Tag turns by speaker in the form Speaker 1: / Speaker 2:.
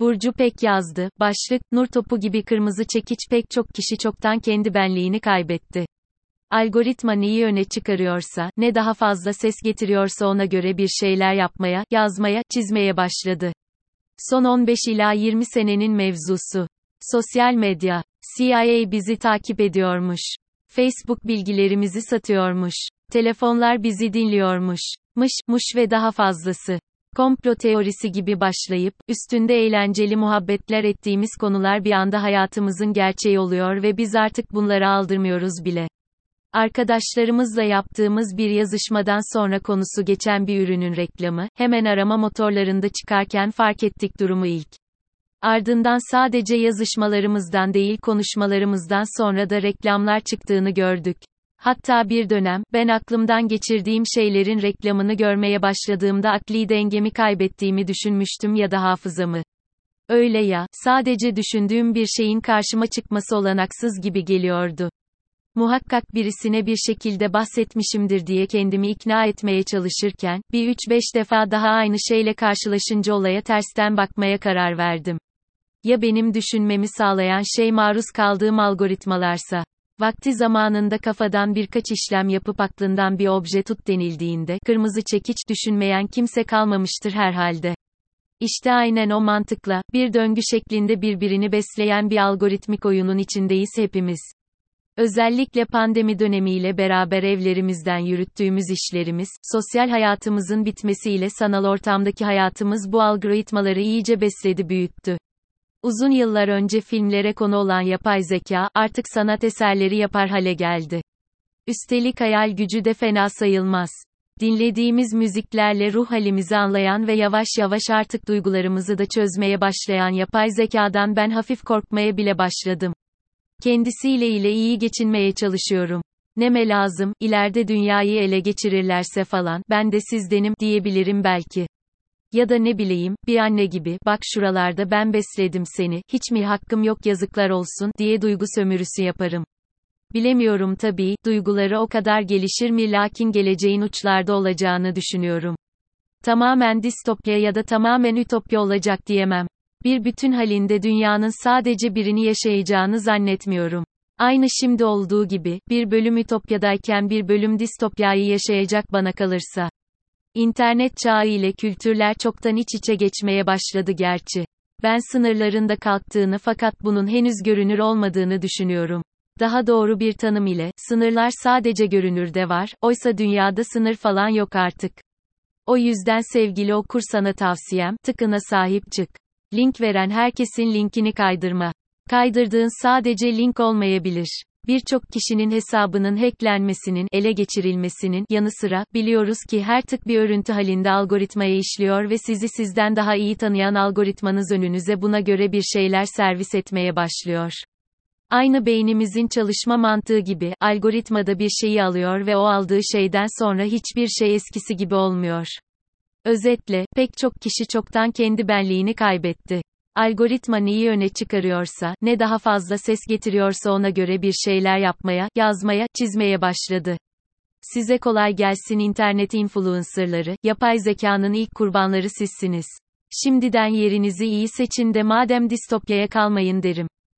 Speaker 1: Burcu Pek yazdı. Başlık, nur topu gibi kırmızı çekiç pek çok kişi çoktan kendi benliğini kaybetti. Algoritma neyi öne çıkarıyorsa, ne daha fazla ses getiriyorsa ona göre bir şeyler yapmaya, yazmaya, çizmeye başladı. Son 15 ila 20 senenin mevzusu. Sosyal medya. CIA bizi takip ediyormuş. Facebook bilgilerimizi satıyormuş. Telefonlar bizi dinliyormuş. Mış, muş ve daha fazlası. Komplo teorisi gibi başlayıp, üstünde eğlenceli muhabbetler ettiğimiz konular bir anda hayatımızın gerçeği oluyor ve biz artık bunları aldırmıyoruz bile. Arkadaşlarımızla yaptığımız bir yazışmadan sonra konusu geçen bir ürünün reklamı, hemen arama motorlarında çıkarken fark ettik durumu ilk. Ardından sadece yazışmalarımızdan değil konuşmalarımızdan sonra da reklamlar çıktığını gördük. Hatta bir dönem, ben aklımdan geçirdiğim şeylerin reklamını görmeye başladığımda akli dengemi kaybettiğimi düşünmüştüm ya da hafızamı. Öyle ya, sadece düşündüğüm bir şeyin karşıma çıkması olanaksız gibi geliyordu. Muhakkak birisine bir şekilde bahsetmişimdir diye kendimi ikna etmeye çalışırken, bir 3-5 defa daha aynı şeyle karşılaşınca olaya tersten bakmaya karar verdim. Ya benim düşünmemi sağlayan şey maruz kaldığım algoritmalarsa? Vakti zamanında kafadan birkaç işlem yapıp aklından bir obje tut denildiğinde, kırmızı çekiç düşünmeyen kimse kalmamıştır herhalde. İşte aynen o mantıkla, bir döngü şeklinde birbirini besleyen bir algoritmik oyunun içindeyiz hepimiz. Özellikle pandemi dönemiyle beraber evlerimizden yürüttüğümüz işlerimiz, sosyal hayatımızın bitmesiyle sanal ortamdaki hayatımız bu algoritmaları iyice besledi büyüttü. Uzun yıllar önce filmlere konu olan yapay zeka, artık sanat eserleri yapar hale geldi. Üstelik hayal gücü de fena sayılmaz. Dinlediğimiz müziklerle ruh halimizi anlayan ve yavaş yavaş artık duygularımızı da çözmeye başlayan yapay zekadan ben hafif korkmaya bile başladım. Kendisiyle ile iyi geçinmeye çalışıyorum. Neme lazım, ileride dünyayı ele geçirirlerse falan, ben de sizdenim, diyebilirim belki. Ya da ne bileyim, bir anne gibi, bak şuralarda ben besledim seni, hiç mi hakkım yok yazıklar olsun, diye duygu sömürüsü yaparım. Bilemiyorum tabii, duyguları o kadar gelişir mi lakin geleceğin uçlarda olacağını düşünüyorum. Tamamen distopya ya da tamamen ütopya olacak diyemem. Bir bütün halinde dünyanın sadece birini yaşayacağını zannetmiyorum. Aynı şimdi olduğu gibi, bir bölüm ütopyadayken bir bölüm distopyayı yaşayacak bana kalırsa. İnternet çağı ile kültürler çoktan iç içe geçmeye başladı gerçi. Ben sınırlarında kalktığını fakat bunun henüz görünür olmadığını düşünüyorum. Daha doğru bir tanım ile, sınırlar sadece görünürde var, oysa dünyada sınır falan yok artık. O yüzden sevgili okur sana tavsiyem, tıkına sahip çık. Link veren herkesin linkini kaydırma. Kaydırdığın sadece link olmayabilir. Birçok kişinin hesabının hacklenmesinin, ele geçirilmesinin yanı sıra biliyoruz ki her tık bir örüntü halinde algoritmaya işliyor ve sizi sizden daha iyi tanıyan algoritmanız önünüze buna göre bir şeyler servis etmeye başlıyor. Aynı beynimizin çalışma mantığı gibi, algoritmada bir şeyi alıyor ve o aldığı şeyden sonra hiçbir şey eskisi gibi olmuyor. Özetle, pek çok kişi çoktan kendi benliğini kaybetti. Algoritma neyi öne çıkarıyorsa, ne daha fazla ses getiriyorsa ona göre bir şeyler yapmaya, yazmaya, çizmeye başladı. Size kolay gelsin internet influencerları, yapay zekanın ilk kurbanları sizsiniz. Şimdiden yerinizi iyi seçin de madem distopyaya kalmayın derim.